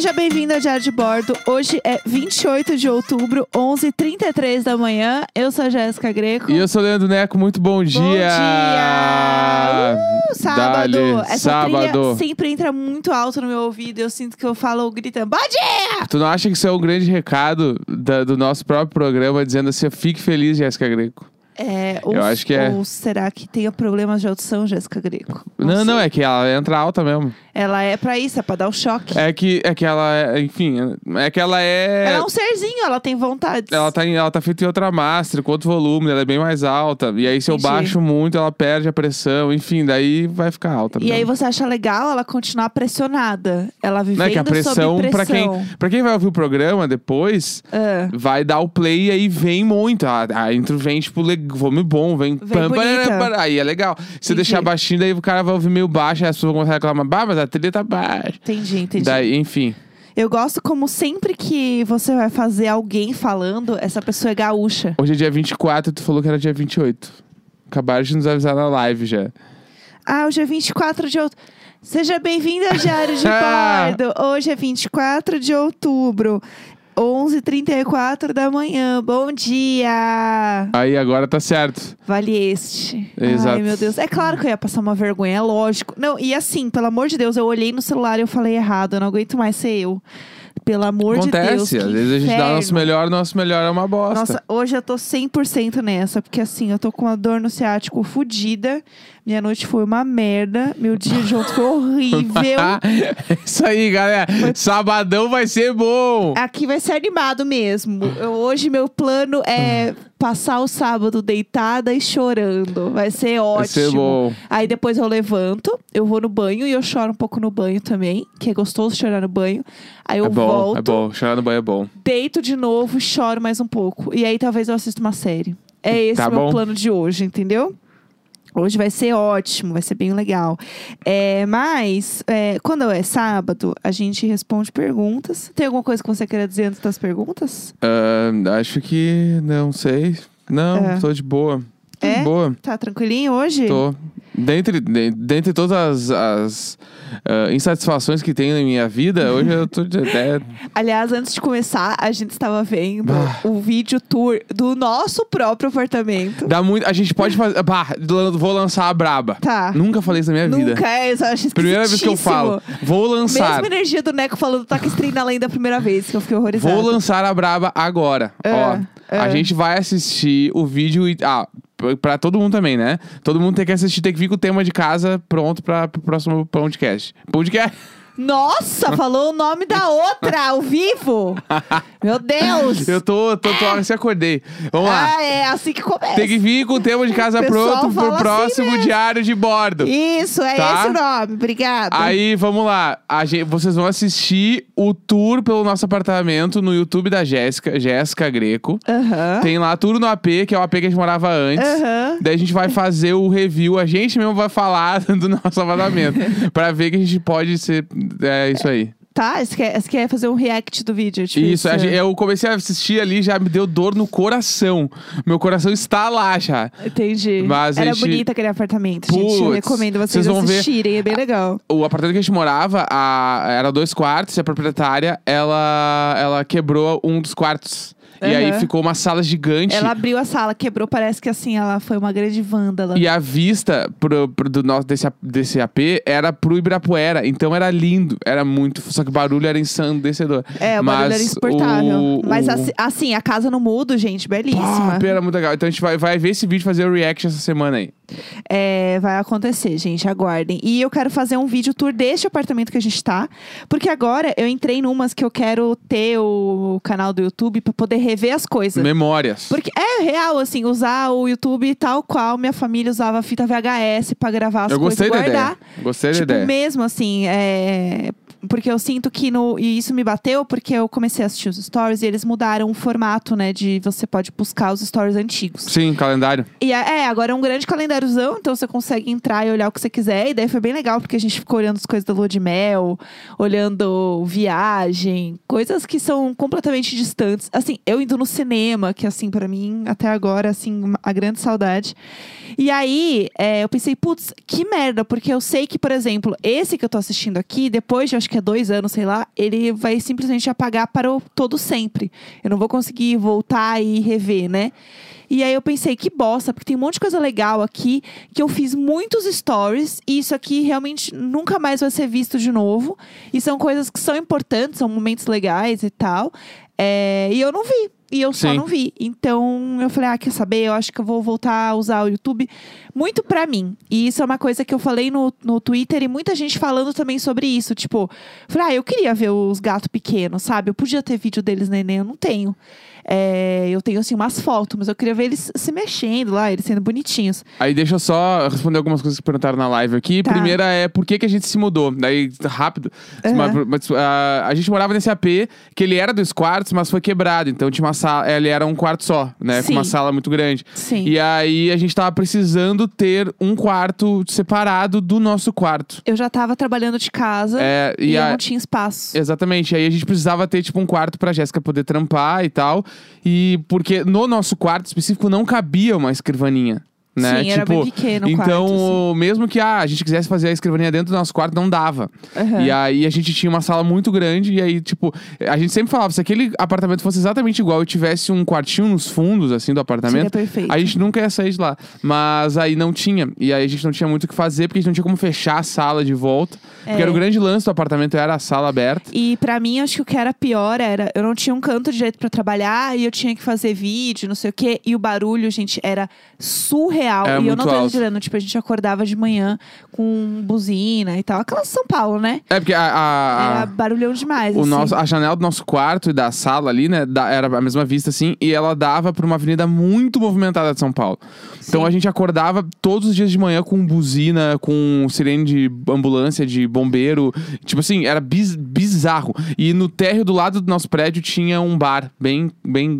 Seja bem-vindo ao Diário de Bordo. Hoje é 28 de outubro, 11h33 da manhã. Eu sou a Jéssica Greco. E eu sou o Leandro Neco, muito bom dia! Bom dia! Uh, sábado! Dale, Essa sábado. trilha sempre entra muito alto no meu ouvido. Eu sinto que eu falo gritando, bom dia! Tu não acha que isso é um grande recado da- do nosso próprio programa, dizendo assim, fique feliz, Jéssica Greco? É, ou, Eu acho que é. Ou será que tenha problemas de audição, Jéssica Greco? Não, não, sei. é que ela entra alta mesmo. Ela é pra isso, é pra dar o choque. É que, é que ela, é- enfim, é que ela é... Ela é um serzinho, ela tem vontade. Ela tá, em- ela tá feita em outra master, com outro volume, ela é bem mais alta. E aí, se eu Entendi. baixo muito, ela perde a pressão. Enfim, daí vai ficar alta. E aí mesmo. você acha legal ela continuar pressionada. Ela vivendo Não é que a pressão, sob pra pressão. quem, pra quem vai ouvir o programa depois, Ah. vai dar o play e aí vem muito. A, a intro vem, tipo, le- volume bom, vem. Vem bonita. aí é legal. Se Entendi. deixar baixinho, daí o cara vai ouvir meio baixo, aí as pessoas vão começar a reclamar, bah, mas a trilha tá baixa. Entendi, entendi. Daí, enfim. Eu gosto como sempre que você vai fazer alguém falando, essa pessoa é gaúcha. Hoje é dia 24, tu falou que era dia 28. Acabaram de nos avisar na live já. Ah, hoje é 24 de outubro. Seja bem-vindo ao Diário de Bordo. Hoje é 24 de outubro. 11h34 da manhã. Bom dia! Aí agora tá certo. Vale este. Exato. Ai, meu Deus. É claro que eu ia passar uma vergonha, é lógico. Não, e assim, pelo amor de Deus, eu olhei no celular e eu falei errado. Eu não aguento mais ser eu. Pelo amor de Deus. Acontece. Às vezes a gente dá o nosso melhor, nosso melhor é uma bosta. Nossa, hoje eu tô 100% nessa, porque assim, eu tô com uma dor no ciático fodida. Minha noite foi uma merda. Meu dia de ontem foi horrível. Isso aí, galera. Sabadão vai ser bom. Aqui vai ser animado mesmo. Eu- hoje meu plano é passar o sábado deitada e chorando. Vai ser ótimo. Vai ser bom. Aí depois eu levanto, eu vou no banho e eu choro um pouco no banho também, que é gostoso chorar no banho. Aí eu É bom, volto, é bom. Chorar no banho é bom. deito de novo e choro mais um pouco. E aí talvez eu assista uma série. É esse Tá o meu bom. plano de hoje, entendeu? Hoje vai ser ótimo, vai ser bem legal. É, mas, é, quando é sábado, a gente responde perguntas. Tem alguma coisa que você queira dizer antes das perguntas? Ah, acho que não sei. Não, É. tô de boa. Tô É? de boa. Tá tranquilinho hoje? Tô. Dentre, de- dentre todas as, as, ah, insatisfações que tenho na minha vida, hoje eu tô de. É, Aliás, antes de começar, a gente estava vendo Bah. o vídeo tour do nosso próprio apartamento. dá muito. A gente pode fazer. Bah, vou lançar a braba. Tá. Nunca falei isso na minha vida. Nunca é, eu acho Primeira vez que eu falo. Vou lançar. Mesma energia do Neco falando Taca Stream além da primeira vez, que eu fiquei horrorizada. Vou lançar a braba agora. É, Ó, é. a gente vai assistir o vídeo e. Ah, pra todo mundo também, né? Todo mundo tem que assistir, tem que vir com o tema de casa pronto pra, pro próximo podcast. Podcast. Nossa, falou o nome da outra ao vivo. Meu Deus. Eu tô, tô, tô, se acordei. Vamos lá. Ah, é assim que começa. Tem que vir com o tema de casa pronto pro assim próximo mesmo. diário de bordo. Isso, é Tá? esse o nome. Obrigada. Aí, vamos lá. A gente, vocês vão assistir o tour pelo nosso apartamento no YouTube da Jéssica, Jéssica Greco. Tem lá tudo no AP, que é o AP que a gente morava antes. Daí a gente vai fazer o review, a gente mesmo vai falar do nosso apartamento. pra ver que a gente pode ser. É isso aí. Tá, você quer, você quer fazer um react do vídeo? Tipo Isso, eu comecei a assistir ali, já me deu dor no coração. Meu coração está lá já. Entendi. Mas Era gente- bonito aquele apartamento, gente. Eu recomendo vocês, vocês vão ver- assistirem, é bem legal. O apartamento que a gente morava a- era dois quartos e a proprietária, ela, ela quebrou um dos quartos. E aí ficou uma sala gigante. Ela abriu a sala, quebrou, parece que assim, ela foi uma grande vândala. E a vista pro, pro- do nosso, desse, desse AP era pro Ibirapuera. Então era lindo, era muito. Só que o barulho era ensandecedor. É, o barulho Mas era insuportável. o- Mas o- assim, a casa no mudo, gente, belíssima. Ah, era muito legal. Então a gente vai, vai ver esse vídeo e fazer o react essa semana aí. É, vai acontecer, gente, aguardem. E eu quero fazer um vídeo tour deste apartamento que a gente tá. Porque agora eu entrei numas que eu quero ter o canal do YouTube pra poder rever as coisas. Memórias. Porque é real, assim, usar o YouTube tal qual minha família usava fita VHS pra gravar as Eu coisas gostei e da guardar. ideia. Gostei da Tipo, ideia. mesmo assim, é... Porque eu sinto que no. E isso me bateu porque eu comecei a assistir os stories e eles mudaram o formato, né? De você pode buscar os stories antigos. Sim, calendário. E é, é, agora é um grande calendáriozão, então você consegue entrar e olhar o que você quiser. E daí foi bem legal, porque a gente ficou olhando as coisas da lua de mel, olhando viagem, coisas que são completamente distantes. Assim, eu indo no cinema, que assim, pra mim, até agora, assim, a grande saudade. E aí, é, eu pensei, putz, que merda, porque eu sei que, por exemplo, esse que eu tô assistindo aqui, depois de acho que é dois anos, sei lá, ele vai simplesmente apagar para o todo sempre. Eu não vou conseguir voltar e rever, né? E aí eu pensei, que bosta, porque tem um monte de coisa legal aqui, que eu fiz muitos stories, e isso aqui realmente nunca mais vai ser visto de novo. E são coisas que são importantes, são momentos legais e tal. É, e eu não vi. E eu só Sim. não vi. Então eu falei, ah, quer saber? Eu acho que eu vou voltar a usar o YouTube muito pra mim. E isso é uma coisa que eu falei no, no Twitter e muita gente falando também sobre isso. Tipo, falei, ah, eu queria ver os gatos pequenos, sabe? Eu podia ter vídeo deles neném, eu não tenho. É, eu tenho, assim, umas fotos, mas eu queria ver eles se mexendo lá, eles sendo bonitinhos. Aí deixa eu só responder algumas coisas que perguntaram na live aqui. Tá. Primeira é por que, que a gente se mudou. Daí, rápido. Uhum. Mas, mas, ah, a gente morava nesse AP, que ele era dois quartos, mas foi quebrado. Então tinha uma sala. Ele era um quarto só, né? Com Sim. uma sala muito grande. Sim. E aí a gente tava precisando ter um quarto separado do nosso quarto. Eu já tava trabalhando de casa É, e, e eu a- não tinha espaço. Exatamente. Aí a gente precisava ter, tipo, um quarto pra Jéssica poder trampar e tal. E porque no nosso quarto específico não cabia uma escrivaninha. Né? Sim, era tipo, bem pequeno o Então, quarto, assim. mesmo que ah, a gente quisesse fazer a escrivaninha dentro do nosso quarto, não dava. Aham. E aí a gente tinha uma sala muito grande, e aí, tipo, a gente sempre falava, se aquele apartamento fosse exatamente igual e tivesse um quartinho nos fundos, assim, do apartamento, a gente nunca ia sair de lá. Mas aí não tinha. E aí a gente não tinha muito o que fazer, porque a gente não tinha como fechar a sala de volta. Porque É. era o grande lance do apartamento, era a sala aberta. E pra mim, acho que o que era pior era eu não tinha um canto direito pra trabalhar e eu tinha que fazer vídeo, não sei o quê. E o barulho, gente, era surreal. Era e eu não tô alto. exagerando. Tipo, a gente acordava de manhã com buzina e tal. Aquela São Paulo, né? É porque a, a- Era barulhão demais. o assim. nosso, a janela do nosso quarto e da sala ali, né, da- era a mesma vista, assim, e ela dava pra uma avenida muito movimentada de São Paulo. Então Sim. a gente acordava todos os dias de manhã com buzina, com sirene de ambulância, de bombeiro. Tipo assim, era biz- bizarro. E no térreo do lado do nosso prédio tinha um bar bem, bem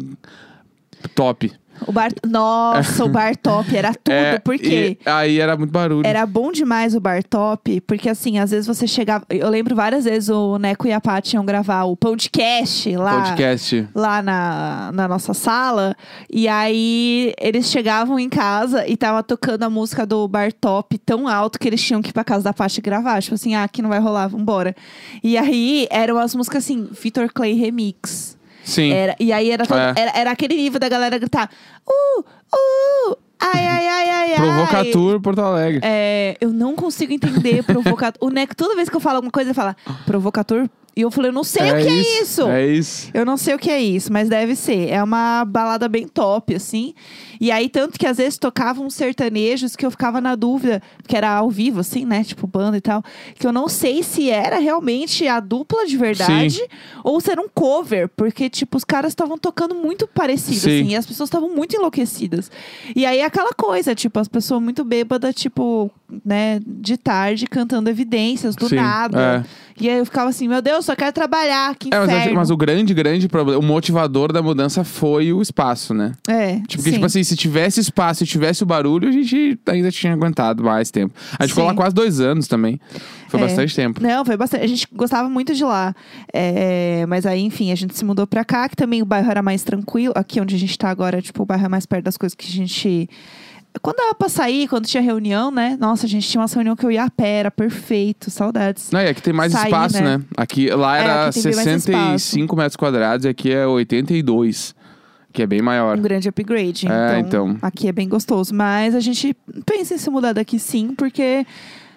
top. O bar. Nossa, o bar top era tudo. É, Por quê? e aí era muito barulho. Era bom demais o bar top, porque assim, às vezes você chegava. Eu lembro várias vezes o Neco e a Paty iam gravar o podcast lá. Podcast. lá na, na nossa sala. E aí eles chegavam em casa e tava tocando a música do Bar Top tão alto que eles tinham que ir pra casa da Paty gravar. Tipo assim, ah, aqui não vai rolar, vambora. E aí eram as músicas assim, Vitor Clay Remix. Sim. Era, e aí era, todo- É. era, era aquele nível da galera gritar: Uh, uh, ai, ai, ai, ai, ai. Provocatur Porto Alegre. É, eu não consigo entender provocator. o Neco, toda vez que eu falo alguma coisa, ele fala provocator. E eu falei, eu não sei o que é isso. É isso. Eu não sei o que é isso, mas deve ser. É uma balada bem top, assim. E aí, tanto que às vezes tocavam sertanejos que eu ficava na dúvida, que era ao vivo, assim, né? Tipo, banda e tal. Que eu não sei se era realmente a dupla de verdade Sim. ou se era um cover. Porque, tipo, os caras estavam tocando muito parecido, Sim. assim. E as pessoas estavam muito enlouquecidas. E aí, aquela coisa, tipo, as pessoas muito bêbadas, tipo, né? De tarde, cantando evidências, do Sim, nada. E aí eu ficava assim, meu Deus, só quero trabalhar, que É, mas, acho- mas o grande, grande problema, o motivador da mudança foi o espaço, né? É, Tipo, porque, sim. tipo assim, se tivesse espaço e tivesse o barulho, a gente ainda tinha aguentado mais tempo. A gente ficou Sim. lá quase dois anos também. Foi É. bastante tempo. Não, foi bastante. A gente gostava muito de lá. É, mas aí, enfim, a gente se mudou pra cá, que também o bairro era mais tranquilo. Aqui onde a gente tá agora, tipo, o bairro é mais perto das coisas que a gente. Quando dava pra sair, quando tinha reunião, né? Nossa, a gente tinha uma reunião que eu ia a pé, era perfeito, saudades. Não, e aqui tem mais Sair, espaço, né? né? Aqui, lá É, era aqui tem bem mais 65 metros quadrados e aqui é 82. Que é bem maior. Um grande upgrade. É, então, então. aqui é bem gostoso. Mas a gente pensa em se mudar daqui sim, porque.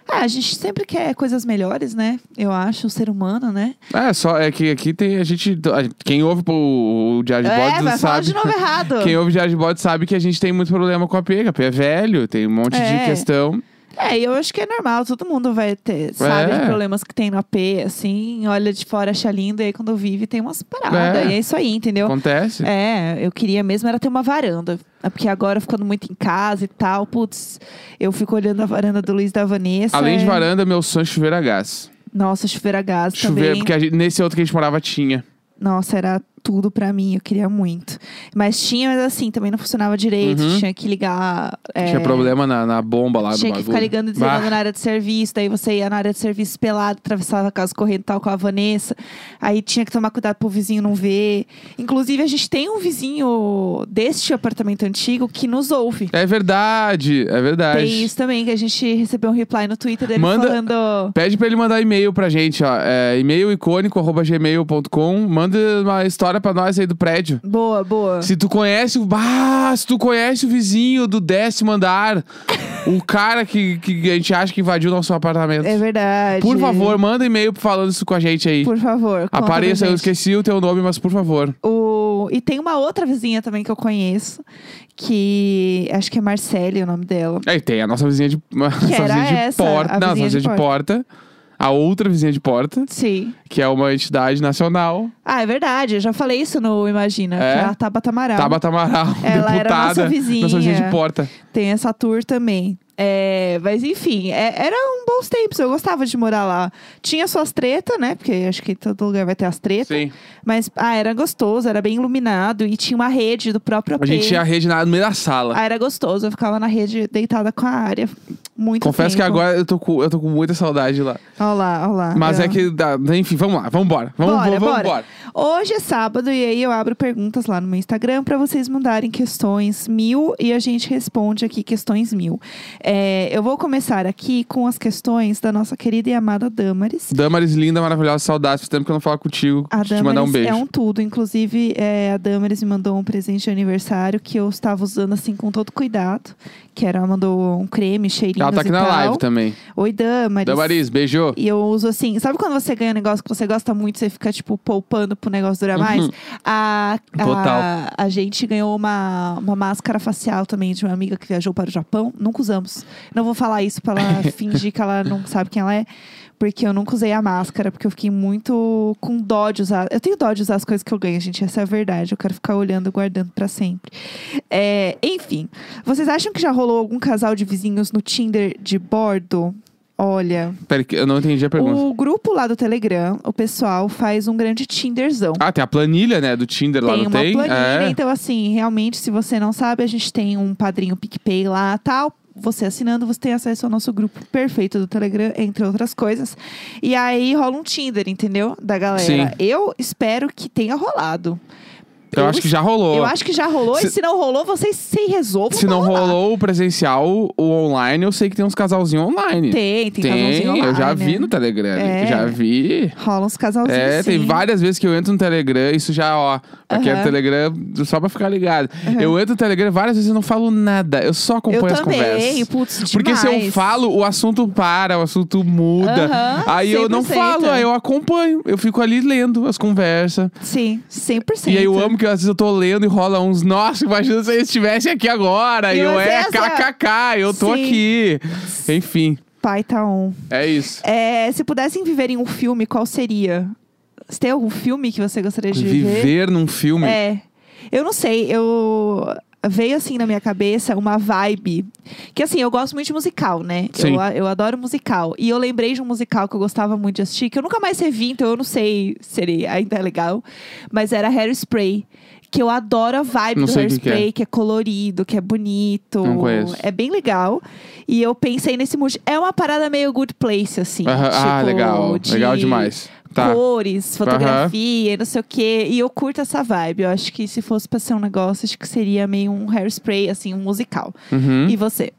Ah, a gente sempre quer coisas melhores, né? Eu acho, o ser humano, né? É, só é que aqui tem a gente. Quem ouve o, o Diário de é, Bode falar sabe. de novo errado. Quem ouve Diário de Bode sabe que a gente tem muito problema com a P. que A P é velho, tem um monte É. de questão. É, eu acho que é normal, todo mundo vai ter, sabe, É. os problemas que tem no AP, assim, olha de fora, acha lindo, e aí quando vive tem umas paradas. É. E é isso aí, entendeu? Acontece. É, eu queria mesmo era ter uma varanda. É Porque agora, ficando muito em casa e tal, putz, eu fico olhando a varanda do Luiz da Vanessa. Além de é- varanda, meu sonho é chuveiro a gás. Nossa, chuveiro a gás Chuveiro, também. porque gente- nesse outro que a gente morava tinha. Nossa, era tudo pra mim, eu queria muito. Mas tinha, mas assim, também não funcionava direito, Uhum. tinha que ligar. é, Tinha problema na, na bomba lá tinha do que bagulho. ficar ligando e desligando Bah. na área de serviço, daí você ia na área de serviço pelado, atravessava a casa correndo tal com a Vanessa. Aí tinha que tomar cuidado pro vizinho não ver. Inclusive, a gente tem um vizinho deste apartamento antigo que nos ouve. É verdade, é verdade. Tem isso também, que a gente recebeu um reply no Twitter dele Manda- falando. Pede pra ele mandar e-mail pra gente, ó. É, e-mail icônico.gmail.com. Manda uma história pra nós aí do prédio. Boa, boa. Se tu conhece o. Ah, se tu conhece o vizinho do décimo andar, o cara que, que a gente acha que invadiu nosso apartamento. É verdade. Por favor, manda e-mail falando isso com a gente aí. Por favor. Apareça, eu esqueci o teu nome, mas por favor. O... E tem uma outra vizinha também que eu conheço, que acho que é Marcele o nome dela. Aí tem a nossa vizinha de, nossa era vizinha de essa, porta. Não, vizinha nossa de vizinha de porta. A outra vizinha de porta, Sim. que é uma entidade nacional. Ah, é verdade. Eu já falei isso no Imagina. É? Que é a Tabata Amaral. Tabata Amaral, Ela era deputada. nossa vizinha. Nossa vizinha de porta. Tem essa tour também. É, mas enfim, é, era um bons tempos. Eu gostava de morar lá. Tinha suas tretas, né? Porque acho que todo lugar vai ter as tretas. Sim. Mas ah, era gostoso, era bem iluminado. E tinha uma rede do próprio AP. A gente tinha a rede na- no meio da sala. Ah, era gostoso. Eu ficava na rede deitada com a área. Muito Confesso que tempo. agora eu tô, com, eu tô com muita saudade lá. Olha lá, olha lá. Mas Eu- é que, enfim, vamos lá, vamos embora. Vamos, Bora, vamos, vamos bora. embora. Hoje é sábado e aí eu abro perguntas lá no meu Instagram pra vocês mandarem questões mil e a gente responde aqui questões mil. É, eu vou começar aqui com as questões da nossa querida e amada Damaris. Damaris, linda, maravilhosa, saudades. Faz tempo que eu não falo contigo. A te mandar um beijo. é um tudo. Inclusive, é, a Damaris me mandou um presente de aniversário que eu estava usando assim com todo cuidado. Que era, ela mandou um creme, cheirinho Ela tá aqui na tal. live também. Oi, Damaris. Damaris, beijo. E eu uso assim, sabe quando você ganha um negócio que você gosta muito, você fica, tipo, poupando pro negócio durar mais? A, a, Total. a gente ganhou uma, uma máscara facial também de uma amiga que viajou para o Japão. Nunca usamos. Não vou falar isso pra ela fingir que ela não sabe quem ela é. Porque eu nunca usei a máscara, porque eu fiquei muito com dó de usar. Eu tenho dó de usar as coisas que eu ganho, gente. Essa é a verdade. Eu quero ficar olhando e guardando pra sempre. É, enfim, vocês acham que já rolou algum casal de vizinhos no Tinder de bordo? Olha, Peraí, eu não entendi a pergunta. o grupo lá do Telegram, o pessoal faz um grande Tinderzão. Ah, tem a planilha, né, do Tinder lá, tem não uma tem? planilha, é. então assim, realmente, se você não sabe, a gente tem um padrinho PicPay lá, tal. Você assinando, você tem acesso ao nosso grupo perfeito do Telegram, entre outras coisas. E aí rola um Tinder, entendeu? Da galera. Sim. Eu espero que tenha rolado. Eu acho que já rolou. Eu acho que já rolou, Se- e se não rolou, vocês se resolvam. Se não rolar. rolou o presencial, o online, eu sei que tem uns casalzinhos online. Tem, tem, casalzinho eu já online, vi né? no Telegram. É. Já vi. Rola uns casalzinhos. É, tem sim. várias vezes que eu entro no Telegram, isso já, ó, aqui é Aham. no Telegram, só pra ficar ligado. Eu entro no Telegram várias vezes e não falo nada, eu só acompanho Eu as também, conversas. putz, Porque se eu falo, o assunto para, o assunto muda. Aham, aí eu não 100%. falo, aí eu acompanho. Eu fico ali lendo as conversas. Sim, 100%. E aí eu amo que às vezes eu tô lendo e rola uns, nossa, imagina se eles estivessem aqui agora. E eu, é, essa- kkk, eu tô Sim. aqui. Enfim, Pai tá on. é isso. É, se pudessem viver em um filme, qual seria? Você tem algum filme que você gostaria de viver? Viver num filme. É. Eu não sei, eu. Veio assim na minha cabeça uma vibe. Que assim, eu gosto muito de musical, né? Sim. Eu, eu adoro musical. E eu lembrei de um musical que eu gostava muito de assistir, que eu nunca mais revi, então eu não sei se ele ainda é legal. Mas era Hairspray. Que eu adoro a vibe Não do o que que é. Hairspray, que é colorido, que é bonito. Não conheço. É bem legal. E eu pensei nesse mood. É uma parada meio good place, assim. Aham, ah, tipo, legal. de Legal demais. Tá. Cores, fotografia, não sei o quê. E eu curto essa vibe. Eu acho que se fosse pra ser um negócio, acho que seria meio um hairspray, assim, um musical. Uhum. E você?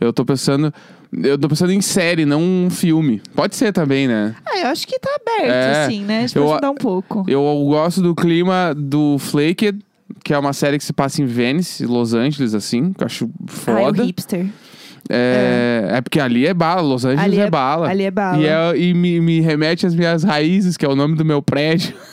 Eu tô pensando. Eu tô pensando em série, não um filme. Pode ser também, né? Ah, eu acho que tá aberto, É, assim, né? A gente eu- um pouco. Eu gosto do clima do Flaked, que é uma série que se passa em Venice, Los Angeles, assim, que eu acho Ah, é o foda. hipster. É, é porque ali é bala, Los Angeles Ali é, é- bala. ali é bala. E, é- e me, me remete às minhas raízes, que é o nome do meu prédio.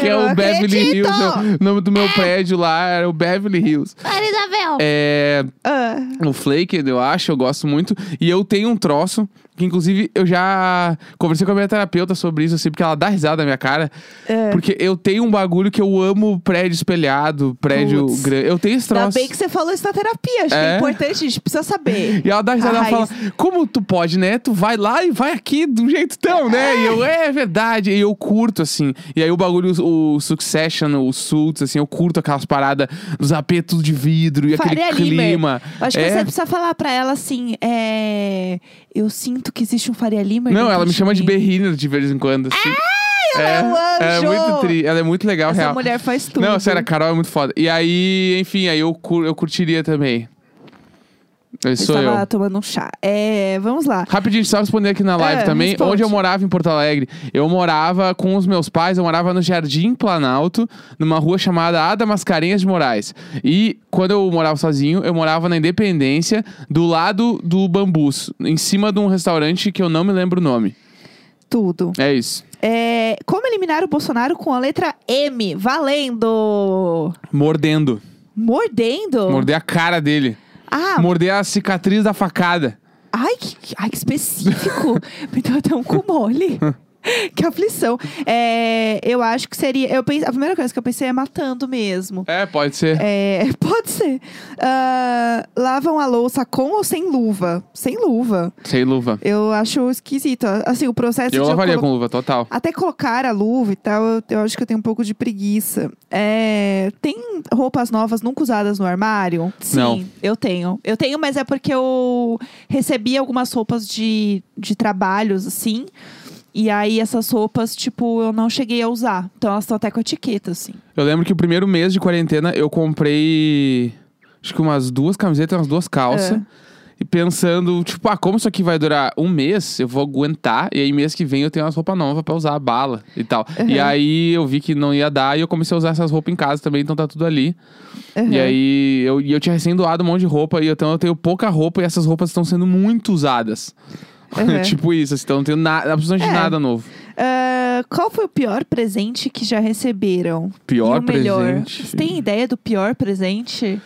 Que é o Beverly acredito! Hills. O nome do meu prédio lá era o Beverly Hills. Isabel! É, Ah, o Flake, eu acho, eu gosto muito. E eu tenho um troço, que inclusive eu já conversei com a minha terapeuta sobre isso, assim, porque ela dá risada na minha cara. É. Porque eu tenho um bagulho que eu amo prédio espelhado, prédio grande. Eu tenho esse Ainda bem que você falou isso na terapia. Acho que É. é importante, a gente precisa saber. E ela dá risada, ela fala, raiz. como tu pode, né? Tu vai lá e vai aqui do jeito tão, né? E eu, é verdade. E eu curto, assim. E aí o bagulho, o Succession, o Suits, assim, eu curto aquelas paradas dos apetos de vidro e Faria aquele Limer. clima. Eu acho que É. você precisa falar pra ela assim, é... Eu sinto que existe um Faria Limer Não, ela me chama de mim. Berriner de vez em quando, assim. ela é um é anjo! muito tri, ela é muito legal, Essa real. mulher faz tudo. Não, sério, a Carol é muito foda. E aí, enfim, aí eu, cur- eu curtiria também. Esse Eu sou estava eu. tomando um chá. É, vamos lá. Rapidinho, só responder aqui na live É, também. responde. Onde eu morava em Porto Alegre? Eu morava com os meus pais, eu morava no Jardim Planalto, numa rua chamada Ada Mascarenhas de Moraes. E quando eu morava sozinho, eu morava na Independência, do lado do Bambus, em cima de um restaurante que eu não me lembro o nome. Tudo. É isso. É, como eliminar o Bolsonaro com a letra M? Valendo! Mordendo. Mordendo? Morder a cara dele. Ah, Morder a cicatriz da facada. ai que, ai, que específico. Me deu até um cu mole. que aflição. É, eu acho que seria... Eu pense, a primeira coisa que eu pensei é matando mesmo. É, pode ser. É, pode ser. Ah, lavam a louça com ou sem luva? Sem luva. Sem luva. Eu acho esquisito. Assim, o processo Eu lavaria colo- com luva, total. Até colocar a luva e tal, eu, eu acho que eu tenho um pouco de preguiça. É, tem roupas novas nunca usadas no armário? Sim, Não. eu tenho. Eu tenho, mas é porque eu recebi algumas roupas de, de trabalhos, assim. E aí, essas roupas, tipo, eu não cheguei a usar. Então, elas estão até com etiqueta, assim. Eu lembro que o primeiro mês de quarentena eu comprei acho que umas duas camisetas, umas duas calças. É. E pensando, tipo, ah, como isso aqui vai durar um mês, eu vou aguentar. E aí, mês que vem, eu tenho umas roupas novas pra usar a bala e tal. Uhum. E aí, eu vi que não ia dar e eu comecei a usar essas roupas em casa também, então tá tudo ali. Uhum. E aí, eu, e eu tinha recém doado um monte de roupa, e então eu tenho pouca roupa e essas roupas estão sendo muito usadas. Uhum. tipo isso, assim, então não tenho nada, absolutamente É. nada novo. Ah, qual foi o pior presente que já receberam? Pior o melhor? presente? Você tem ideia do pior presente?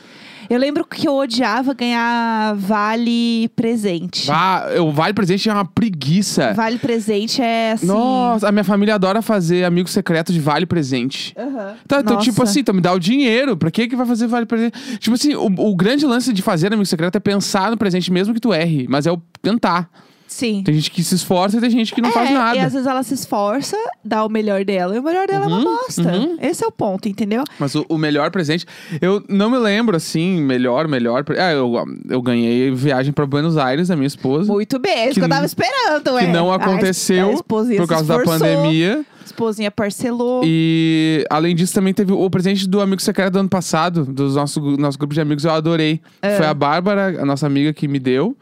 Eu lembro que eu odiava ganhar vale presente. Ah, o Vale Presente é uma preguiça. Vale presente é assim. Nossa, a minha família adora fazer amigo secreto de vale presente. Aham. Então, então, tipo assim, então me dá o dinheiro. Pra que que vai fazer vale presente? Tipo assim, o, o grande lance de fazer amigo secreto é pensar no presente mesmo que tu erre. Mas é o tentar. Sim. Tem gente que se esforça e tem gente que não é, faz nada. E às vezes ela se esforça, dá o melhor dela. E o melhor dela é uma Uhum, bosta. uhum. Esse é o ponto, entendeu? Mas o, o melhor presente... Eu não me lembro, assim, melhor, melhor... Ah, eu, eu ganhei viagem pra Buenos Aires da minha esposa. Muito bem, é isso Que que, eu tava esperando, que ué. não A es- aconteceu a esposinha por causa da pandemia. A esposinha parcelou. E além disso, também teve o presente do amigo secreto do ano passado, do nosso, nosso grupo de amigos, eu adorei. É. Foi a Bárbara, a nossa amiga, que me deu.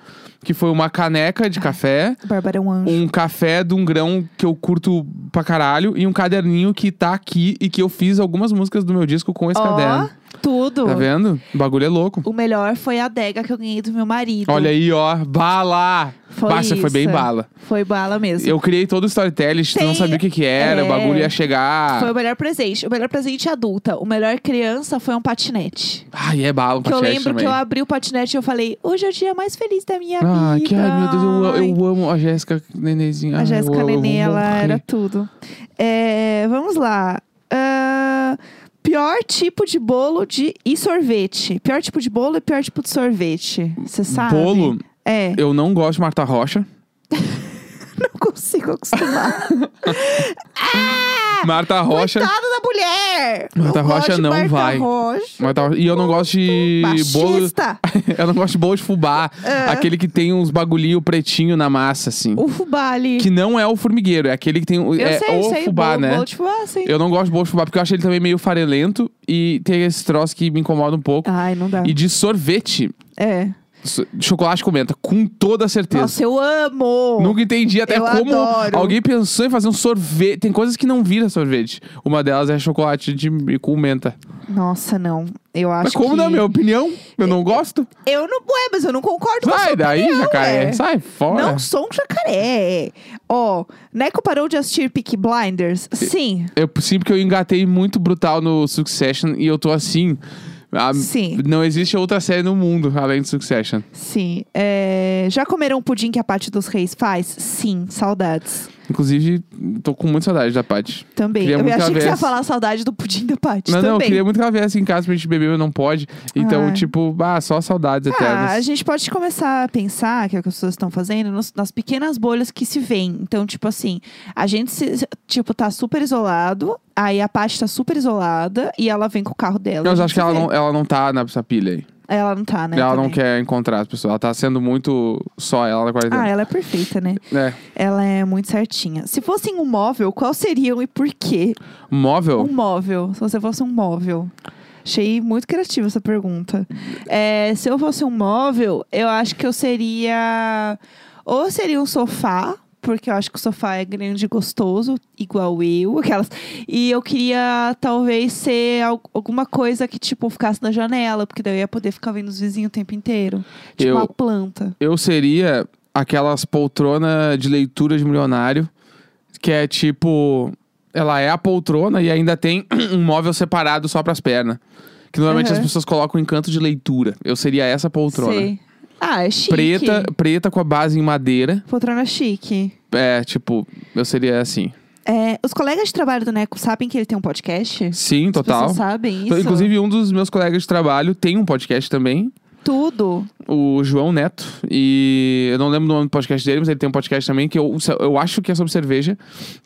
Que foi uma caneca de café, Bárbara é um anjo. um café de um grão que eu curto pra caralho, e um caderninho que tá aqui e que eu fiz algumas músicas do meu disco com esse Ó, caderno. Tudo. Tá vendo? O bagulho é louco. O melhor foi a adega que eu ganhei do meu marido. Olha aí, ó. Bala! Foi Basta, foi bem isso. bala. Foi bala mesmo. Eu criei todo o storytelling, tu não Tem- sabia o que que era, o é. bagulho ia chegar. Foi o melhor presente. O melhor presente adulta. O melhor criança foi um patinete. Ai, é bala, o que eu lembro também. que eu abri o patinete e eu falei, hoje é o dia mais feliz da minha Ah, vida. que ai, meu Deus, eu, eu amo a Jéssica Nenenzinha. A Jéssica Nenê, ela era tudo. É, vamos lá. Ah, pior tipo de bolo de e sorvete. Pior tipo de bolo e pior tipo de sorvete. Você sabe? Bolo, É, eu não gosto de Marta Rocha. não consigo acostumar. Marta Rocha. Coitada da mulher! Marta Não Rocha não Marta vai. Rocha. Marta Rocha. E eu não gosto de bolo. Eu não gosto de bolo de fubá. Aquele que tem uns bagulhinho pretinho na massa, assim. O fubá ali. Que não é o formigueiro, é aquele que tem. o- eu é sei, o sei. fubá, bolo, né? Bolo de fubá, sim. Eu não gosto de bolo de fubá porque eu acho ele também meio farelento e tem esse troço que me incomoda um pouco. Ai, não dá. E de sorvete. É. Chocolate com menta, com toda certeza. Nossa, eu amo! Nunca entendi até Eu como adoro. alguém pensou em fazer um sorvete. Tem coisas que não viram sorvete. Uma delas é chocolate de, com menta. Nossa, não. Eu acho Mas como que... na minha opinião? Eu não gosto. Eu não... Ué, mas eu não concordo com Sai sua daí, opinião, jacaré. ué. Sai fora. Não sou um jacaré. Ó, Neco parou de assistir Peaky Blinders? Sim. Eu, sim, porque eu engatei muito brutal no Succession e eu tô assim. Ah, Sim. Não existe outra série no mundo além de Succession. Sim. É, Já comeram o pudim que a Paty dos Reis faz? Sim, saudades. Inclusive, tô com muita saudade da Paty. Também. Queria eu achei que você ia falar saudade do pudim da Paty. Não, também. não, queria muito que ela viesse em casa pra gente beber, mas não pode. Então, Ah. tipo, ah, só saudades Ah, eternas. a gente pode começar a pensar, que é o que as pessoas estão fazendo, nos- nas pequenas bolhas que se vêem. Então, tipo assim, a gente, se, tipo, tá super isolado, aí a Paty tá super isolada e ela vem com o carro dela. Eu acho que ela vê. não, ela não tá nessa pilha aí. Ela não tá, né? ela não também. quer encontrar as pessoas. Ela tá sendo muito só ela na quarentena. Ah, ela é perfeita, né? É. Ela é muito certinha. Se fossem um móvel, qual seriam e por quê? Móvel? Um móvel. Se você fosse um móvel. Achei muito criativa essa pergunta. É, se eu fosse um móvel, eu acho que eu seria. Ou seria um sofá, porque eu acho que o sofá é grande e gostoso, igual eu, aquelas. E eu queria talvez ser al- alguma coisa que, tipo, ficasse na janela, porque daí eu ia poder ficar vendo os vizinhos o tempo inteiro. Tipo Eu- uma planta. Eu seria aquelas poltrona de leitura de milionário, que é tipo. Ela é a poltrona e ainda tem um móvel separado só pras pernas. Que normalmente Uhum. as pessoas colocam em canto de leitura. Eu seria essa poltrona. Sei. Ah, é chique. Preta, preta com a base em madeira. Poltrona chique. É, tipo, eu seria assim. É, os colegas de trabalho do Neco sabem que ele tem um podcast? Sim, As total. pessoas sabem isso? Inclusive, um dos meus colegas de trabalho tem um podcast também. Tudo. o João Neto. E eu não lembro do nome do podcast dele, mas ele tem um podcast também que eu, eu acho que é sobre cerveja.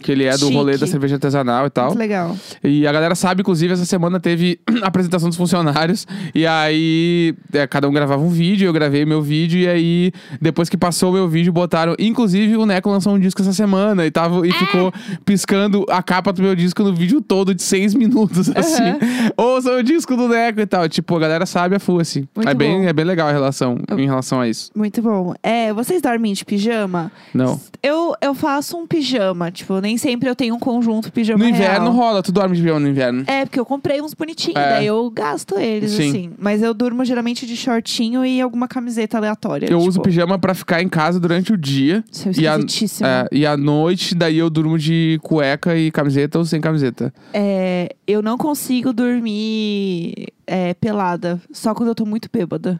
Que ele é do Chique. rolê da cerveja artesanal e tal. Muito legal. E a galera sabe, inclusive, essa semana teve a apresentação dos funcionários. E aí, é, cada um gravava um vídeo, eu gravei meu vídeo. E aí, depois que passou o meu vídeo, botaram. Inclusive, o Neco lançou um disco essa semana e, tava, e ficou piscando a capa do meu disco no vídeo todo de seis minutos, assim. Ouça o disco do Neco e tal. Tipo, a galera sabe a full, assim. Muito é, bem, bom. É bem legal a relação em relação a isso. Muito bom. É, vocês dormem de pijama? Não. Eu, eu faço um pijama. Tipo, nem sempre eu tenho um conjunto pijama No inverno real. rola, tu dorme de pijama no inverno. É, porque eu comprei uns bonitinhos, É. daí eu gasto eles, Sim. assim. Mas eu durmo geralmente de shortinho e alguma camiseta aleatória. Eu tipo, uso pijama pra ficar em casa durante o dia. Seu E a, é, e à noite, daí eu durmo de cueca e camiseta ou sem camiseta. É, eu não consigo dormir é, pelada, só quando eu tô muito bêbada.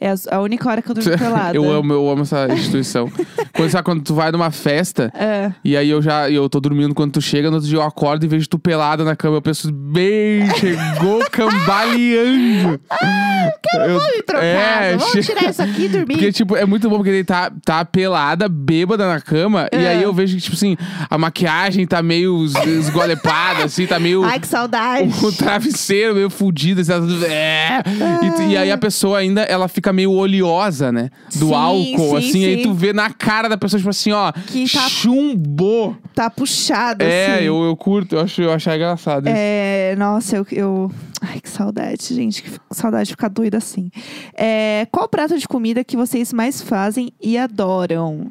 É a, única hora que eu durmo pelada. eu amo, eu amo essa instituição. quando, sabe, quando tu vai numa festa É. e aí eu já eu tô dormindo quando tu chega, no outro dia eu acordo e vejo tu pelada na cama. Eu penso, bem, chegou cambaleando. eu, Me trocar, é, vamos che- tirar isso aqui e dormir. Porque, tipo, é muito bom porque ele tá, tá pelada, bêbada na cama. E É. aí eu vejo que, tipo assim, a maquiagem tá meio es- esgolepada, assim, tá meio. Ai, que saudade. O travesseiro meio fudido, assim, tudo- é. E, tu- e aí a pessoa ainda, ela fica meio oleosa, né? Do Sim, álcool, sim, assim. Aí sim. tu vê na cara da pessoa, tipo assim, ó, Que tá- chumbou. Tá puxado, É, assim. eu, eu curto, eu acho, eu acho engraçado isso. É, nossa, eu, eu. Ai, que saudade, gente. Que saudade de ficar doida assim. É, qual prato de comida que vocês mais fazem e adoram?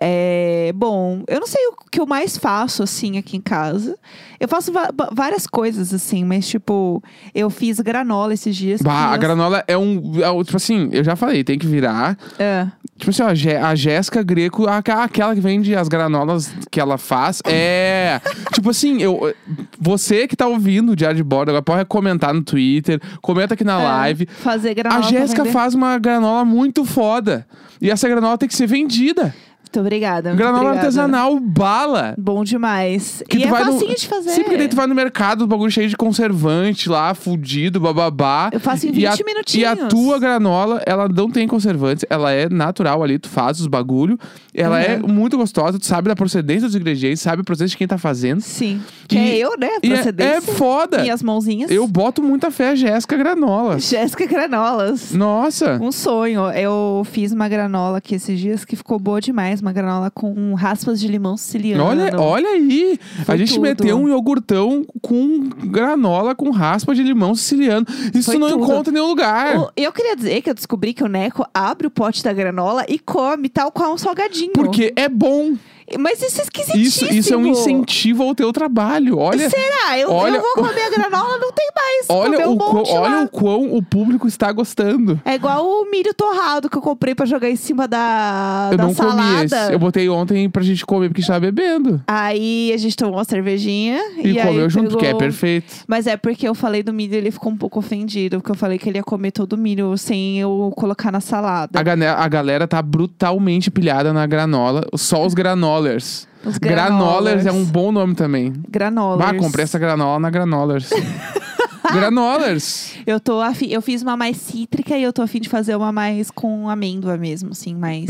É, bom, eu não sei o que eu mais faço, assim, aqui em casa. Eu faço várias coisas, assim, mas, tipo, eu fiz granola esses dias. Bah, a eu- granola é um, é um- Tipo assim, eu já falei, tem que virar. É. Tipo assim, ó, a Jéssica Greco, a- aquela que vende as granolas que ela faz, é. tipo assim, eu, você que tá ouvindo o Diário de Bordo, agora pode comentar no Twitter, comenta aqui na É, live. Fazer A granola. pra Jéssica faz uma granola muito foda. E essa granola tem que ser vendida. Muito obrigada. muito granola obrigada. artesanal, bala. Bom demais. Que e tu é vai no- facinho de fazer. Sim, porque daí tu vai no mercado, o bagulho cheio de conservante lá, fudido, bababá. Eu faço em E a, 20 minutinhos. E a tua granola, ela não tem conservantes, ela é natural ali, tu faz os bagulho. Ela Uhum. é muito gostosa, tu sabe da procedência dos ingredientes, sabe a procedência de quem tá fazendo. Sim. Que E- é eu, né? E é, Procedência. é foda. Minhas mãozinhas. Eu boto muita fé, Jéssica Granolas. Jéssica Granolas. Nossa. Um sonho. Eu fiz uma granola aqui esses dias que ficou boa demais. Uma granola com raspas de limão siciliano. Olha, olha aí. Foi a gente tudo. meteu um iogurtão com granola com raspa de limão siciliano. Isso Foi não tudo. encontra em nenhum lugar. O- Eu queria dizer que eu descobri que o Neco abre o pote da granola e come tal qual um salgadinho. Porque é bom. Mas isso é esquisitíssimo. Isso, isso é um incentivo ao teu trabalho. Olha, Será? Eu, olha eu vou comer a granola, não tem mais. olha, Comer um o quão, olha o quão o público está gostando. É igual o milho torrado que eu comprei pra jogar em cima da, Eu da não salada. comi esse. Eu botei ontem pra gente comer porque estava bebendo. Aí a gente tomou uma cervejinha E, e, comeu junto, que é pegou- perfeito. Mas é porque eu falei do milho e ele ficou um pouco ofendido. Porque eu falei que ele ia comer todo o milho sem eu colocar na salada. A, a galera tá brutalmente pilhada na granola. Só os granolers. Os Granolers é um bom nome também. Granolas. Bah, comprei essa granola na Granolers. Granolers. Eu tô afim, eu fiz uma mais cítrica e eu tô afim de fazer uma mais com amêndoa mesmo, assim, mais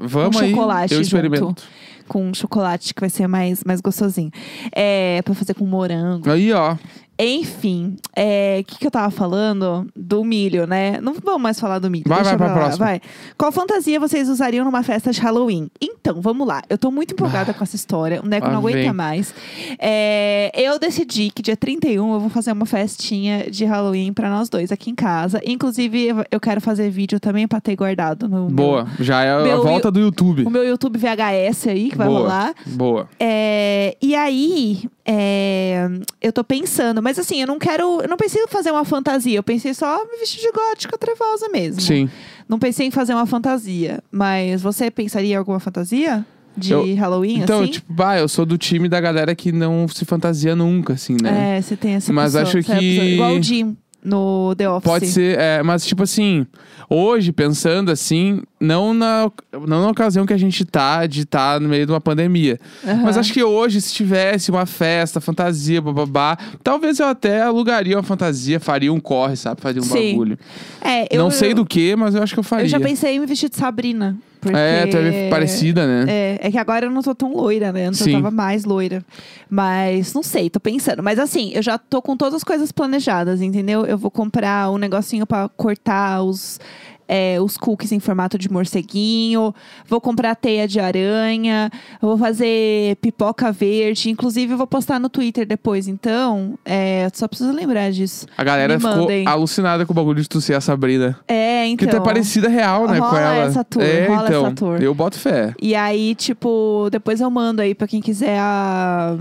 vamos aí. chocolate Eu experimento. junto. com chocolate que vai ser mais mais gostosinho. É, para fazer com morango. Aí, ó. Enfim, é, o que, que eu tava falando? Do milho, né? Não vamos mais falar do milho. Vai, deixa vai pra lá, próxima. Vai. Qual fantasia vocês usariam numa festa de Halloween? Então, vamos lá. Eu tô muito empolgada com essa história. O Neco Lá não aguenta vem. mais. É, eu decidi que dia 31 eu vou fazer uma festinha de Halloween pra nós dois aqui em casa. Inclusive, eu- quero fazer vídeo também pra ter guardado no meu- Boa. Já é a meu volta do YouTube. o meu YouTube VHS aí, que vai Boa. rolar. Boa. É, e aí, é, eu tô pensando, mas assim, eu não quero. Eu não pensei em fazer uma fantasia, eu pensei só me vestir de gótica trevosa mesmo. Sim. Não pensei em fazer uma fantasia. Mas você pensaria em alguma fantasia? De Eu- Halloween, Então, assim? tipo, bah, eu sou do time da galera que não se fantasia nunca, assim, né? É, você tem essa Mas pessoa, acho essa que- pessoa. Igual o Jim no The Office. Pode ser, é, mas tipo assim, hoje, pensando assim, não na, não na ocasião que a gente tá de estar no meio de uma pandemia. Aham. Mas acho que hoje, se tivesse uma festa, fantasia, bababá, talvez eu até alugaria uma fantasia, faria um corre, sabe? Faria um Sim. bagulho. É, eu, não sei do que, mas eu acho que eu faria. Eu já pensei em me vestir de Sabrina. Porque... É, tu é parecida, né? É, é que agora eu não tô tão loira, né? Antes Sim. eu tava mais loira. Mas não sei, tô pensando. Mas assim, eu já tô com todas as coisas planejadas, entendeu? Eu vou comprar um negocinho pra cortar os. É, os cookies em formato de morceguinho, vou comprar teia de aranha, vou fazer pipoca verde. Inclusive, eu vou postar no Twitter depois. Então, é, só preciso lembrar disso. A galera ficou alucinada com o bagulho de tu ser a Sabrina. É, então. Porque tu é parecida real, né, com rola ela. essa tour, é, rola então, essa tour. eu boto fé. E aí, tipo, depois eu mando aí pra quem quiser a,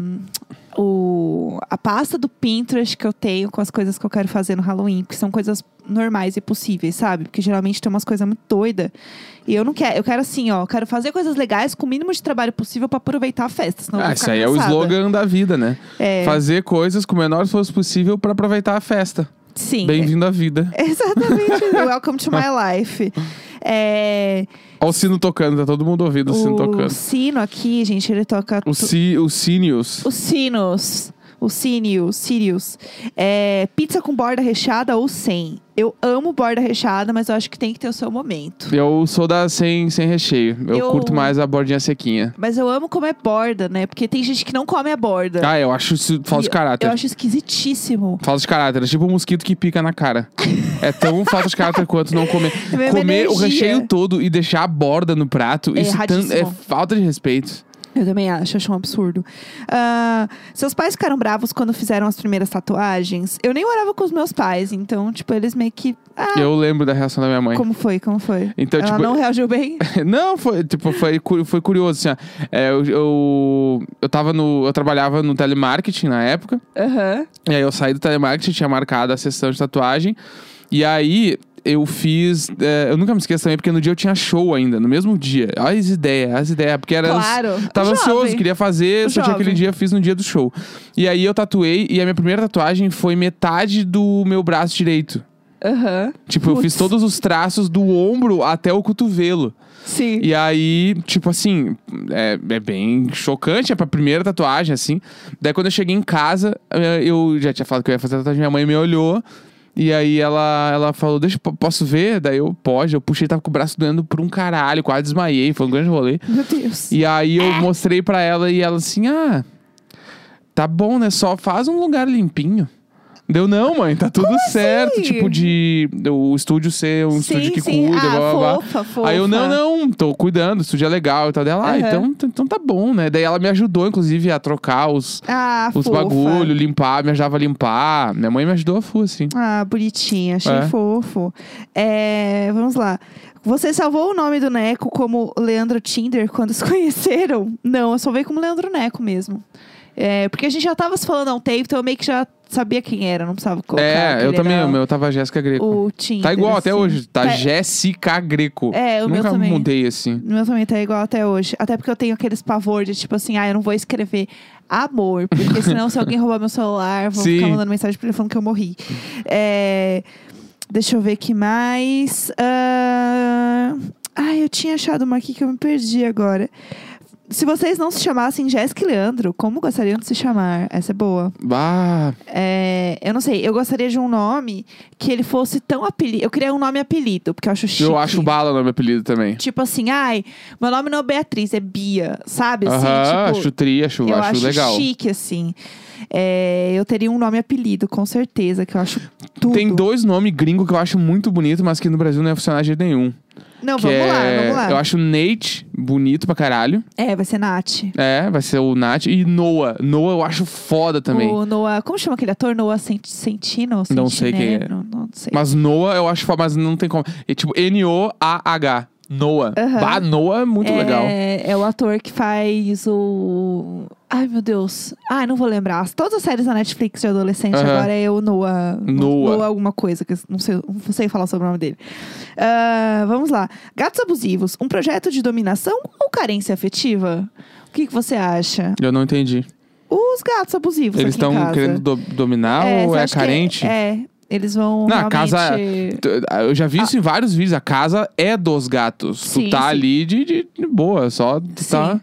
o, a pasta do Pinterest que eu tenho com as coisas que eu quero fazer no Halloween, porque são coisas normais e possíveis, sabe? Porque geralmente tem umas coisas muito doidas. E eu não quero, eu quero assim, ó, quero fazer coisas legais com o mínimo de trabalho possível pra aproveitar a festa. Senão Ah, isso aí é o cansada. slogan da vida, né? É, Fazer coisas com o menor esforço possível pra aproveitar a festa. Sim. Bem-vindo à vida. Exatamente. Welcome to my life. É, Olha o sino tocando, tá todo mundo ouvindo o sino o tocando. sino aqui, gente, ele toca. O, tu- o Sirius. Os sinos. O Sirius, Sirius. É, pizza com borda recheada ou sem? Eu amo borda recheada, mas eu acho que tem que ter o seu momento. Eu sou da sem, sem recheio. Eu, Eu- curto mais a bordinha sequinha. Mas eu amo comer borda, né? Porque tem gente que não come a borda. Ah, eu acho isso falta de caráter. Eu acho esquisitíssimo. Falta de caráter. É tipo um mosquito que pica na cara. é tão falta de caráter quanto não comer. É mesmo comer o energia. recheio todo e deixar a borda no prato. É isso é falta de respeito. Eu também acho, acho um absurdo. Ah, seus pais ficaram bravos quando fizeram as primeiras tatuagens? Eu nem morava com os meus pais, então, tipo, eles meio que. Ah, Eu lembro da reação da minha mãe. como foi? Como foi? Então, Ela tipo, não reagiu bem? Não, foi, tipo, foi, foi curioso, assim, ó. É, eu, eu, eu tava no. Eu trabalhava no telemarketing na época. Aham. E aí eu saí do telemarketing, tinha marcado a sessão de tatuagem. E aí eu fiz. é, eu nunca me esqueço também, porque no dia eu tinha show ainda, no mesmo dia. Olha as ideias, as ideias. Porque era. Claro. Tava Jovem. ansioso, queria fazer, só tinha aquele dia, fiz no dia do show. E aí eu tatuei, e a minha primeira tatuagem foi metade do meu braço direito. Aham. Tipo, eu fiz todos os traços do ombro até o cotovelo. Sim. E aí, tipo assim, é, é bem chocante, é pra primeira tatuagem, assim. Daí quando eu cheguei em casa, eh, eu já tinha falado que eu ia fazer a tatuagem, minha mãe me olhou. E aí ela, ela falou, deixa, po- posso ver? Daí eu, pode. Eu puxei, tava com o braço doendo por um caralho, quase desmaiei, foi um grande rolê. Meu Deus. E aí eu mostrei pra ela e ela assim, ah, tá bom, né? Só faz um lugar limpinho. Deu não, mãe, tá tudo certo. assim? Tipo, de o estúdio ser um estúdio que sim. cuida, ah, blá, blá, blá. fofa, fofa. Aí eu, não, não, tô cuidando, o estúdio é legal e tal. Dela, ah, Aham. então, então tá bom, né? Daí ela me ajudou, inclusive, a trocar os, Ah, os fofa. bagulho, limpar, me ajudava a limpar. Minha mãe me ajudou a full, assim. Ah, bonitinha, achei É. fofo. É, vamos lá. Você salvou o nome do Neco como Leandro Tinder quando se conheceram? Não, eu salvei como Leandro Neco mesmo. É, porque a gente já tava se falando há um tempo, então eu meio que já sabia quem era, não precisava colocar. é, eu também, o meu tava Jéssica Greco. O Tinder. Tá igual até assim. hoje, tá É, Jéssica Greco. É, o meu Nunca também. mudei assim. O meu também tá igual até hoje. Até porque eu tenho aqueles pavor de tipo assim, ah, eu não vou escrever amor, porque senão se alguém roubar meu celular, vou Sim. ficar mandando mensagem pra ele falando que eu morri. É, deixa eu ver que mais. Ah, Ai, eu tinha achado uma aqui que eu me perdi agora. Se vocês não se chamassem Jéssica e Leandro, como gostariam de se chamar? Essa é boa. Bah, É, eu não sei, eu gostaria de um nome que ele fosse tão apelido. Eu queria um nome apelido, porque eu acho chique. eu acho bala o meu apelido também. Tipo assim, ai, meu nome não é Beatriz, é Bia, sabe? Assim, Aham, tipo, acho tri, acho, eu acho, acho legal. chique, assim. É, eu teria um nome apelido, com certeza, que eu acho tudo. Tem dois nomes gringos que eu acho muito bonito, mas que no Brasil não ia funcionar de jeito nenhum. Não, que vamos é, lá, vamos lá. Eu acho Nate bonito pra caralho. É, vai ser Nath. É, vai ser o Nath. E Noah. Noah eu acho foda também. O Noah, como chama aquele ator? Noah Cent- Centino? Não sei quem é. Não, não sei. Mas Noah eu acho foda, mas não tem como. É tipo N-O-A-H. Noah. Aham. Bah, Noah é muito é, legal. É o ator que faz o. Ai, meu Deus. Ai, não vou lembrar. Todas as séries da Netflix de adolescente Aham. agora é o Noah. Noah. Noah alguma coisa, que não sei, não sei falar sobre o nome dele. Ah, vamos lá. Gatos abusivos. Um projeto de dominação ou carência afetiva? O que, que você acha? Eu não entendi. Os gatos abusivos Eles estão querendo do- dominar É, ou é carente? É, eles vão Não, a realmente... casa- Eu já vi isso em vários vídeos. A casa é dos gatos. Ah. Sim, tu tá sim. ali de, de, de boa, só tu tá. Sim.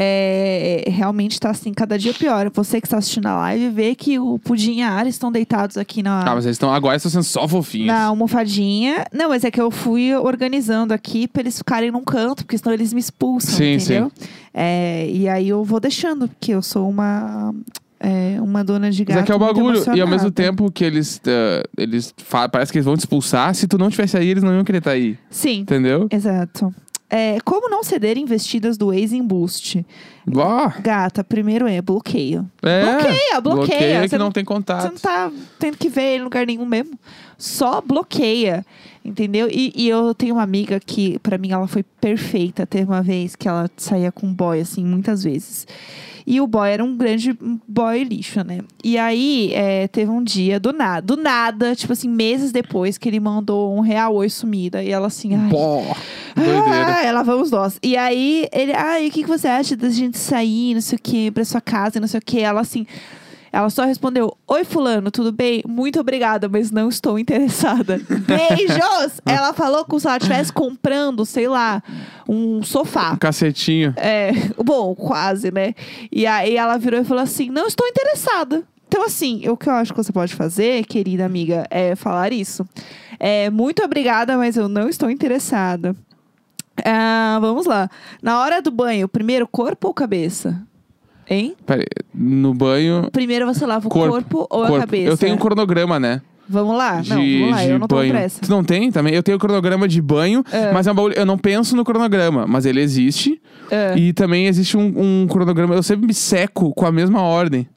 É, realmente tá assim, cada dia pior. Você que está assistindo a live vê que o Pudim e a Ara estão deitados aqui na, Ah, mas eles estão agora estão sendo só fofinhos. na almofadinha. Não, mas é que eu fui organizando aqui pra eles ficarem num canto, porque senão eles me expulsam, Sim, entendeu? É, e aí eu vou deixando, porque eu sou uma, é, uma dona de gato. Mas é que é o bagulho. E ao mesmo tempo que eles. eh, eles parece que eles vão te expulsar. Se tu não tivesse aí, eles não iam querer estar aí. Sim, Entendeu? exato. É, como não ceder investidas do ex em boost? Ó, Gata, primeiro é bloqueio. é. Bloqueia, bloqueia. que Você não, não- tem Você contato. não tá tendo que ver ele em lugar nenhum mesmo. Só bloqueia. Entendeu? E, e eu tenho uma amiga que, pra mim, ela foi perfeita. Teve uma vez que ela saía com um boy, assim, muitas vezes. E o boy era um grande boy lixo, né? E aí, é, teve um dia, do nada, do nada, tipo assim, meses depois, que ele mandou um real oi sumida. E ela assim, ai, Pô, ah, ela vamos nós. E aí, ele, ai, o que, que você acha da gente sair, não sei o quê, pra sua casa, não sei o quê? Ela assim. Ela só respondeu: Oi, Fulano, tudo bem? Muito obrigada, mas não estou interessada. Beijos! ela falou como se ela estivesse comprando, sei lá, um sofá. Um cacetinho. É, bom, quase, né? E aí ela virou e falou assim: Não estou interessada. Então, assim, o que eu acho que você pode fazer, querida amiga, é falar isso. É, muito obrigada, mas eu não estou interessada. Ah, vamos lá. Na hora do banho, primeiro corpo ou cabeça? Hein? Pera aí, no banho. Primeiro você lava o Corpo, corpo, ou a corpo. cabeça? Eu tenho um cronograma, né? Vamos lá? De, não, vamos lá, eu não tô banho. pressa. Tu não tem também? Eu tenho o cronograma de banho, É. mas é um bagulho. Eu não penso no cronograma, mas ele existe. É. E também existe um, um cronograma. Eu sempre me seco com a mesma ordem.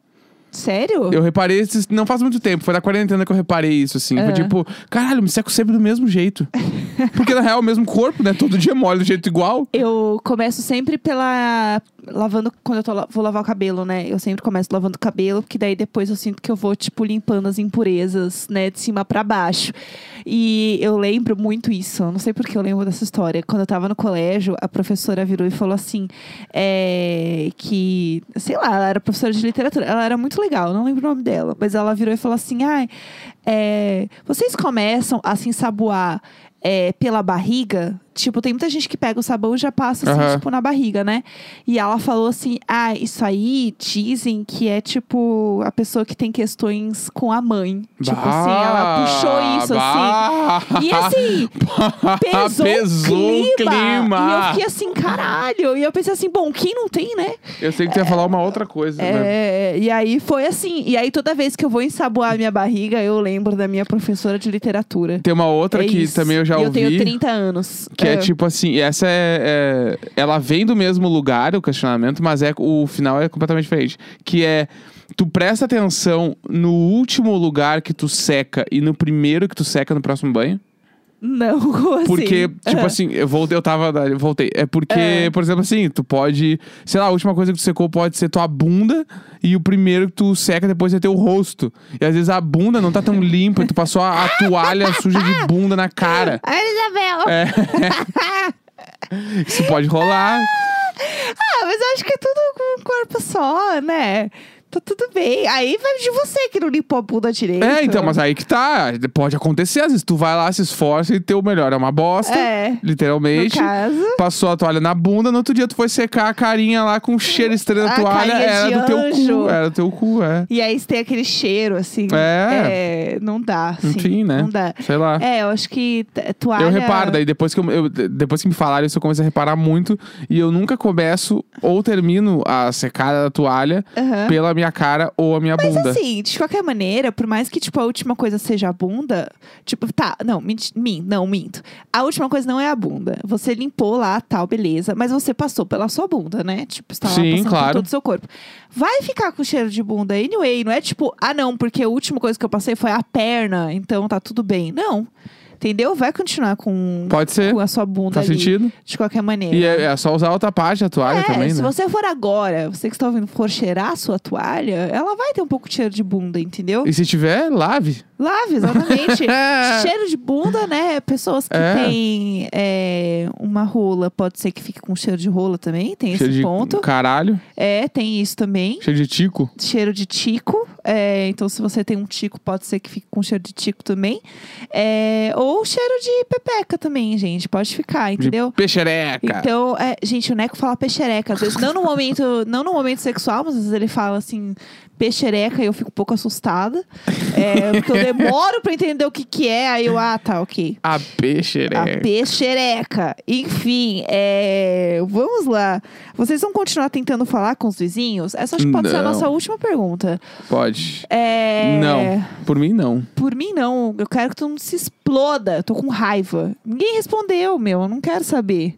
Sério? Eu reparei não faz muito tempo, foi na quarentena que eu reparei isso, assim. É. Foi tipo, caralho, me seco sempre do mesmo jeito. Porque na real é o mesmo corpo, né? Todo dia molho do jeito igual. Eu começo sempre pela. Lavando. Quando eu tô, vou lavar o cabelo, né? Eu sempre começo lavando o cabelo, porque daí depois eu sinto que eu vou, tipo, limpando as impurezas, né? De cima pra baixo. E eu lembro muito isso. Não sei porque eu lembro dessa história. Quando eu tava no colégio, a professora virou e falou assim: é, que. Sei lá, ela era professora de literatura. Ela era muito legal, não lembro o nome dela. Mas ela virou e falou assim: ai, é, vocês começam a se ensaboar é, pela barriga, tipo, tem muita gente que pega o sabão e já passa assim, Aham. tipo, na barriga, né? E ela falou assim: ah, isso aí dizem que é tipo a pessoa que tem questões com a mãe. Tipo assim, ela puxou isso assim. assim. E assim, pesou, Pesou o clima. clima. E eu fiquei assim, caralho. E eu pensei assim, bom, quem não tem, né? Eu sei que tu ia falar uma outra coisa, né? É, e aí foi assim. E aí toda vez que eu vou ensaboar a minha barriga, eu lembro da minha professora de literatura. Tem uma outra É que isso. também eu já ouvi. Eu tenho 30 anos. Que é. Tipo assim, essa é, é- Ela vem do mesmo lugar, o questionamento, mas é o final é completamente diferente. Que é. Tu presta atenção no último lugar que tu seca e no primeiro que tu seca no próximo banho? Não, como assim? Porque, tipo Ah. assim, eu voltei, eu tava. Eu voltei. É porque, É. por exemplo, assim, tu pode. Sei lá, a última coisa que tu secou pode ser tua bunda e o primeiro que tu seca depois é teu rosto. E às vezes a bunda não tá tão limpa, e tu passou a, a toalha suja de bunda na cara. A Isabel! É. Isso pode rolar. Ah, mas eu acho que é tudo com um corpo só, né? Tá tudo bem. Aí vai de você que não limpou a bunda direito. É, então, mas aí que tá. Pode acontecer, às vezes tu vai lá, se esforça e teu melhor é uma bosta. É. No Literalmente. caso. Passou a toalha na bunda, no outro dia tu foi secar a carinha lá com cheiro estranho da A toalha. Era de do teu anjo. cu. Era do teu cu, é. E aí você tem aquele cheiro, assim. É. é, não dá, assim. Enfim, né? Não dá. Sei lá. É, eu acho que toalha... Eu reparo, daí depois que, eu, eu- depois que me falaram isso, eu comecei a reparar muito. E eu nunca começo ou termino a secada da toalha Aham. pela minha cara ou a minha Mas bunda. assim, de qualquer maneira, por mais que, tipo, a última coisa seja a bunda, tipo, tá, não, menti- min, não, minto. A última coisa não é a bunda. Você limpou lá, tal, beleza, mas você passou pela sua bunda, né? Tipo, você tá lá Sim, passando por claro. todo o seu corpo. Vai ficar com cheiro de bunda anyway, não é tipo, ah, não, porque a última coisa que eu passei foi a perna, então tá tudo bem. Não. Entendeu? Vai continuar com, Pode ser. com a sua bunda Faz ali, sentido. de qualquer maneira. E é, é só usar outra parte da toalha É, também, se né? você for agora, você que está ouvindo, for cheirar a sua toalha, ela vai ter um pouco de cheiro de bunda, entendeu? E se tiver, lave. Lave, exatamente. cheiro de bunda, né? Pessoas que É. têm é, uma rola, pode ser que fique com cheiro de rola também, tem Cheiro esse de ponto. caralho. É, tem isso também. Cheiro de tico. Cheiro de tico. É, então, se você tem um tico, pode ser que fique com cheiro de tico também. É, ou cheiro de pepeca também, gente. Pode ficar, entendeu? De peixereca. Então, é, gente, o Neco fala peixereca. Às vezes, não no momento, não no momento sexual, mas às vezes ele fala assim, peixereca, e eu fico um pouco assustada. É, porque eu demoro pra entender o que que é, aí eu, ah, tá, ok. A A peixereca. peixereca. Enfim, é, vamos lá. Vocês vão continuar tentando falar com os vizinhos? Essa acho que pode ser a Não. nossa última pergunta. Pode. É, Não. Por mim, não. Por mim, não. Eu quero que todo mundo se exploda. Eu tô com raiva. Ninguém respondeu, meu. Eu não quero saber.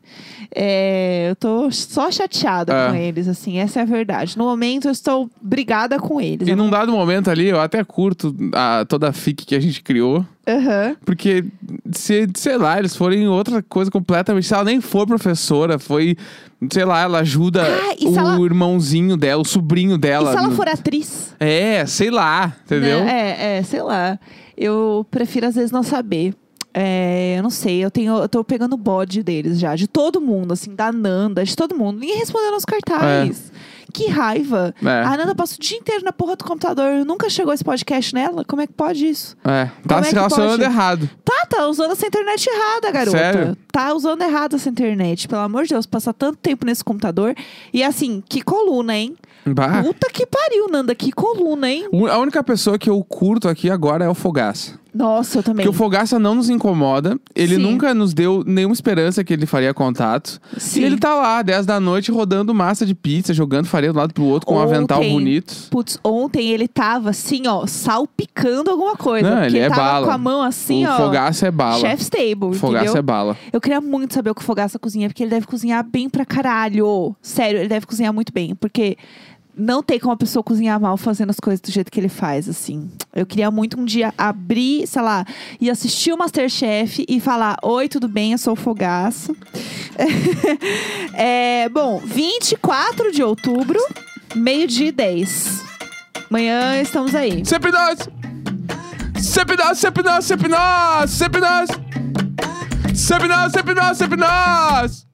É, eu tô só chateada É. com eles, assim. Essa é a verdade. No momento, eu estou brigada com eles. E num dado momento ali, eu até curto a, toda a fic que a gente criou. Aham. Porque, se, sei lá, eles forem outra coisa completamente. Se ela nem for professora, foi. Sei lá, ela ajuda Ah, e o ela- irmãozinho dela, o sobrinho E dela. se ela no- for atriz? É, sei lá, entendeu? Né? É, é, sei lá. Eu prefiro, às vezes, não saber. É, eu não sei, eu tenho, eu tô pegando bode deles já, de todo mundo, assim, da Nanda, de todo mundo. Ninguém respondeu nos cartazes. Que raiva. É. A Nanda passa o dia inteiro na porra do computador. Nunca chegou esse podcast nela? Como é que pode isso? É, tá Como é se que relacionando errado. Tá, tá usando essa internet errada, garota. Sério? Tá usando errado essa internet. Pelo amor de Deus, passar tanto tempo nesse computador. E assim, que coluna, hein? Bah. Puta que pariu, Nanda. Que coluna, hein? A única pessoa que eu curto aqui agora é o Fogaça. Nossa, eu também. Porque o Fogaça não nos incomoda. Ele Sim. nunca nos deu nenhuma esperança que ele faria contato. Sim. E ele tá lá, 10 da noite, rodando massa de pizza, jogando farinha do lado pro outro com um avental Ontem, bonito. Putz, ontem ele tava assim, ó, salpicando alguma coisa. Não, ele é tava bala. com a mão assim, o ó. Fogaça é bala. Chef's table, Fogaça entendeu? é bala. Eu queria muito saber o que o Fogaça cozinha, porque ele deve cozinhar bem pra caralho. Sério, ele deve cozinhar muito bem, porque não tem como a pessoa cozinhar mal fazendo as coisas do jeito que ele faz, assim. Eu queria muito um dia abrir, sei lá, e assistir o Masterchef e falar: Oi, tudo bem? Eu sou o Fogaça. é, bom, 24 de outubro, meio-dia e 10. Amanhã estamos aí. Sempre nós! Sempre nós, sempre nós, sempre nós! Sempre nós! Sempre nós, sempre nós, sempre nós!